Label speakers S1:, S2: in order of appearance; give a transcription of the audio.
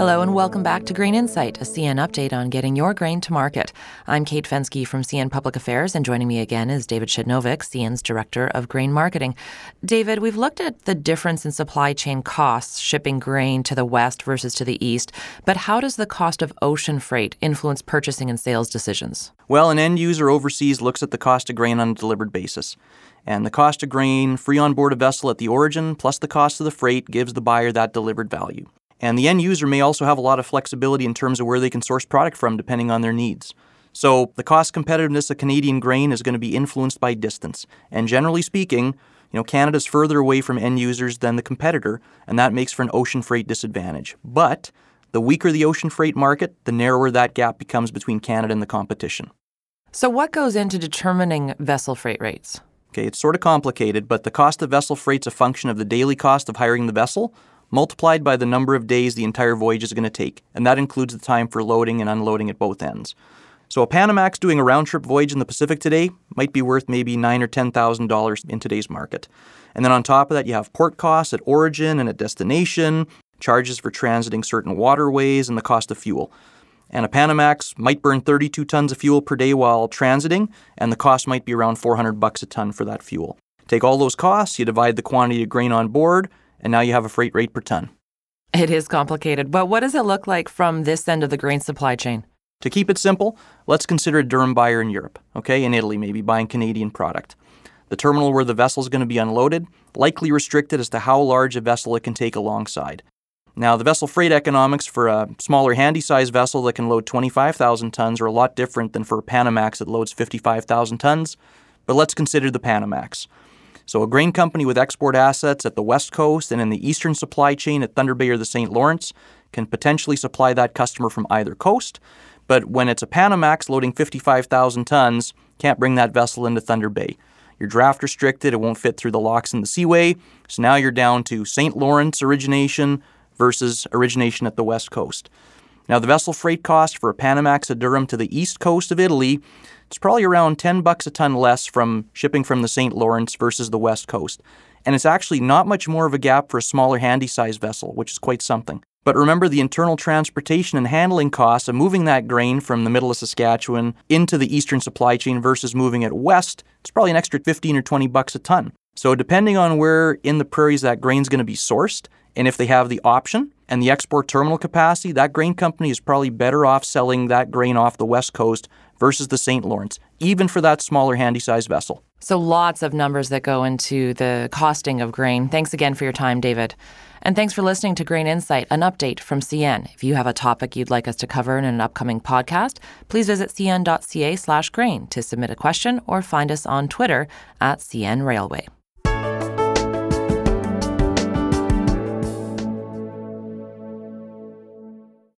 S1: Hello and welcome back to Grain Insight, a CN update on getting your grain to market. I'm Kate Fensky from CN Public Affairs, and joining me again is David Przednowek, CN's Director of Grain Marketing. David, we've looked at the difference in supply chain costs shipping grain to the west versus to the east, but how does the cost of ocean freight influence purchasing and sales decisions?
S2: Well, an end user overseas looks at the cost of grain on a delivered basis. And the cost of grain free on board a vessel at the origin plus the cost of the freight gives the buyer that delivered value. And the end user may also have a lot of flexibility in terms of where they can source product from depending on their needs. So the cost competitiveness of Canadian grain is going to be influenced by distance. And generally speaking, you know, Canada's further away from end users than the competitor, and that makes for an ocean freight disadvantage. But the weaker the ocean freight market, the narrower that gap becomes between Canada and the competition.
S1: So, what goes into determining vessel freight rates?
S2: Okay, it's sort of complicated, but the cost of vessel freight's a function of the daily cost of hiring the vessel multiplied by the number of days the entire voyage is going to take, and that includes the time for loading and unloading at both ends. So a Panamax doing a round trip voyage in the Pacific today might be worth maybe nine or ten thousand dollars in today's market. And then on top of that, you have port costs at origin and at destination, charges for transiting certain waterways, and the cost of fuel. And a Panamax might burn 32 tons of fuel per day while transiting, and the cost might be around 400 bucks a ton for that fuel. Take all those costs, you divide the quantity of grain on board, and now you have a freight rate per ton.
S1: It is complicated, but what does it look like from this end of the grain supply chain?
S2: To keep it simple, let's consider a durum buyer in Europe, okay, in Italy, maybe buying Canadian product. The terminal where the vessel is going to be unloaded likely restricted as to how large a vessel it can take alongside. Now, the vessel freight economics for a smaller handy size vessel that can load 25,000 tons are a lot different than for a Panamax that loads 55,000 tons, but let's consider the Panamax. So, a grain company with export assets at the West Coast and in the eastern supply chain at Thunder Bay or the St. Lawrence can potentially supply that customer from either coast. But when it's a Panamax loading 55,000 tons, can't bring that vessel into Thunder Bay. You're draft restricted, it won't fit through the locks in the seaway. So now you're down to St. Lawrence origination versus origination at the West Coast. Now, the vessel freight cost for a Panamax at durum to the east coast of Italy it's probably around 10 bucks a ton less from shipping from the St. Lawrence versus the West Coast. And it's actually not much more of a gap for a smaller handy size vessel, which is quite something. But remember the internal transportation and handling costs of moving that grain from the middle of Saskatchewan into the eastern supply chain versus moving it west, it's probably an extra 15 or 20 bucks a ton. So depending on where in the prairies that grain's going to be sourced, and if they have the option and the export terminal capacity, that grain company is probably better off selling that grain off the west coast versus the St. Lawrence, even for that smaller handy-sized vessel.
S1: So, lots of numbers that go into the costing of grain. Thanks again for your time, David. And thanks for listening to Grain Insight, an update from CN. If you have a topic you'd like us to cover in an upcoming podcast, please visit cn.ca slash grain to submit a question or find us on Twitter at CN Railway.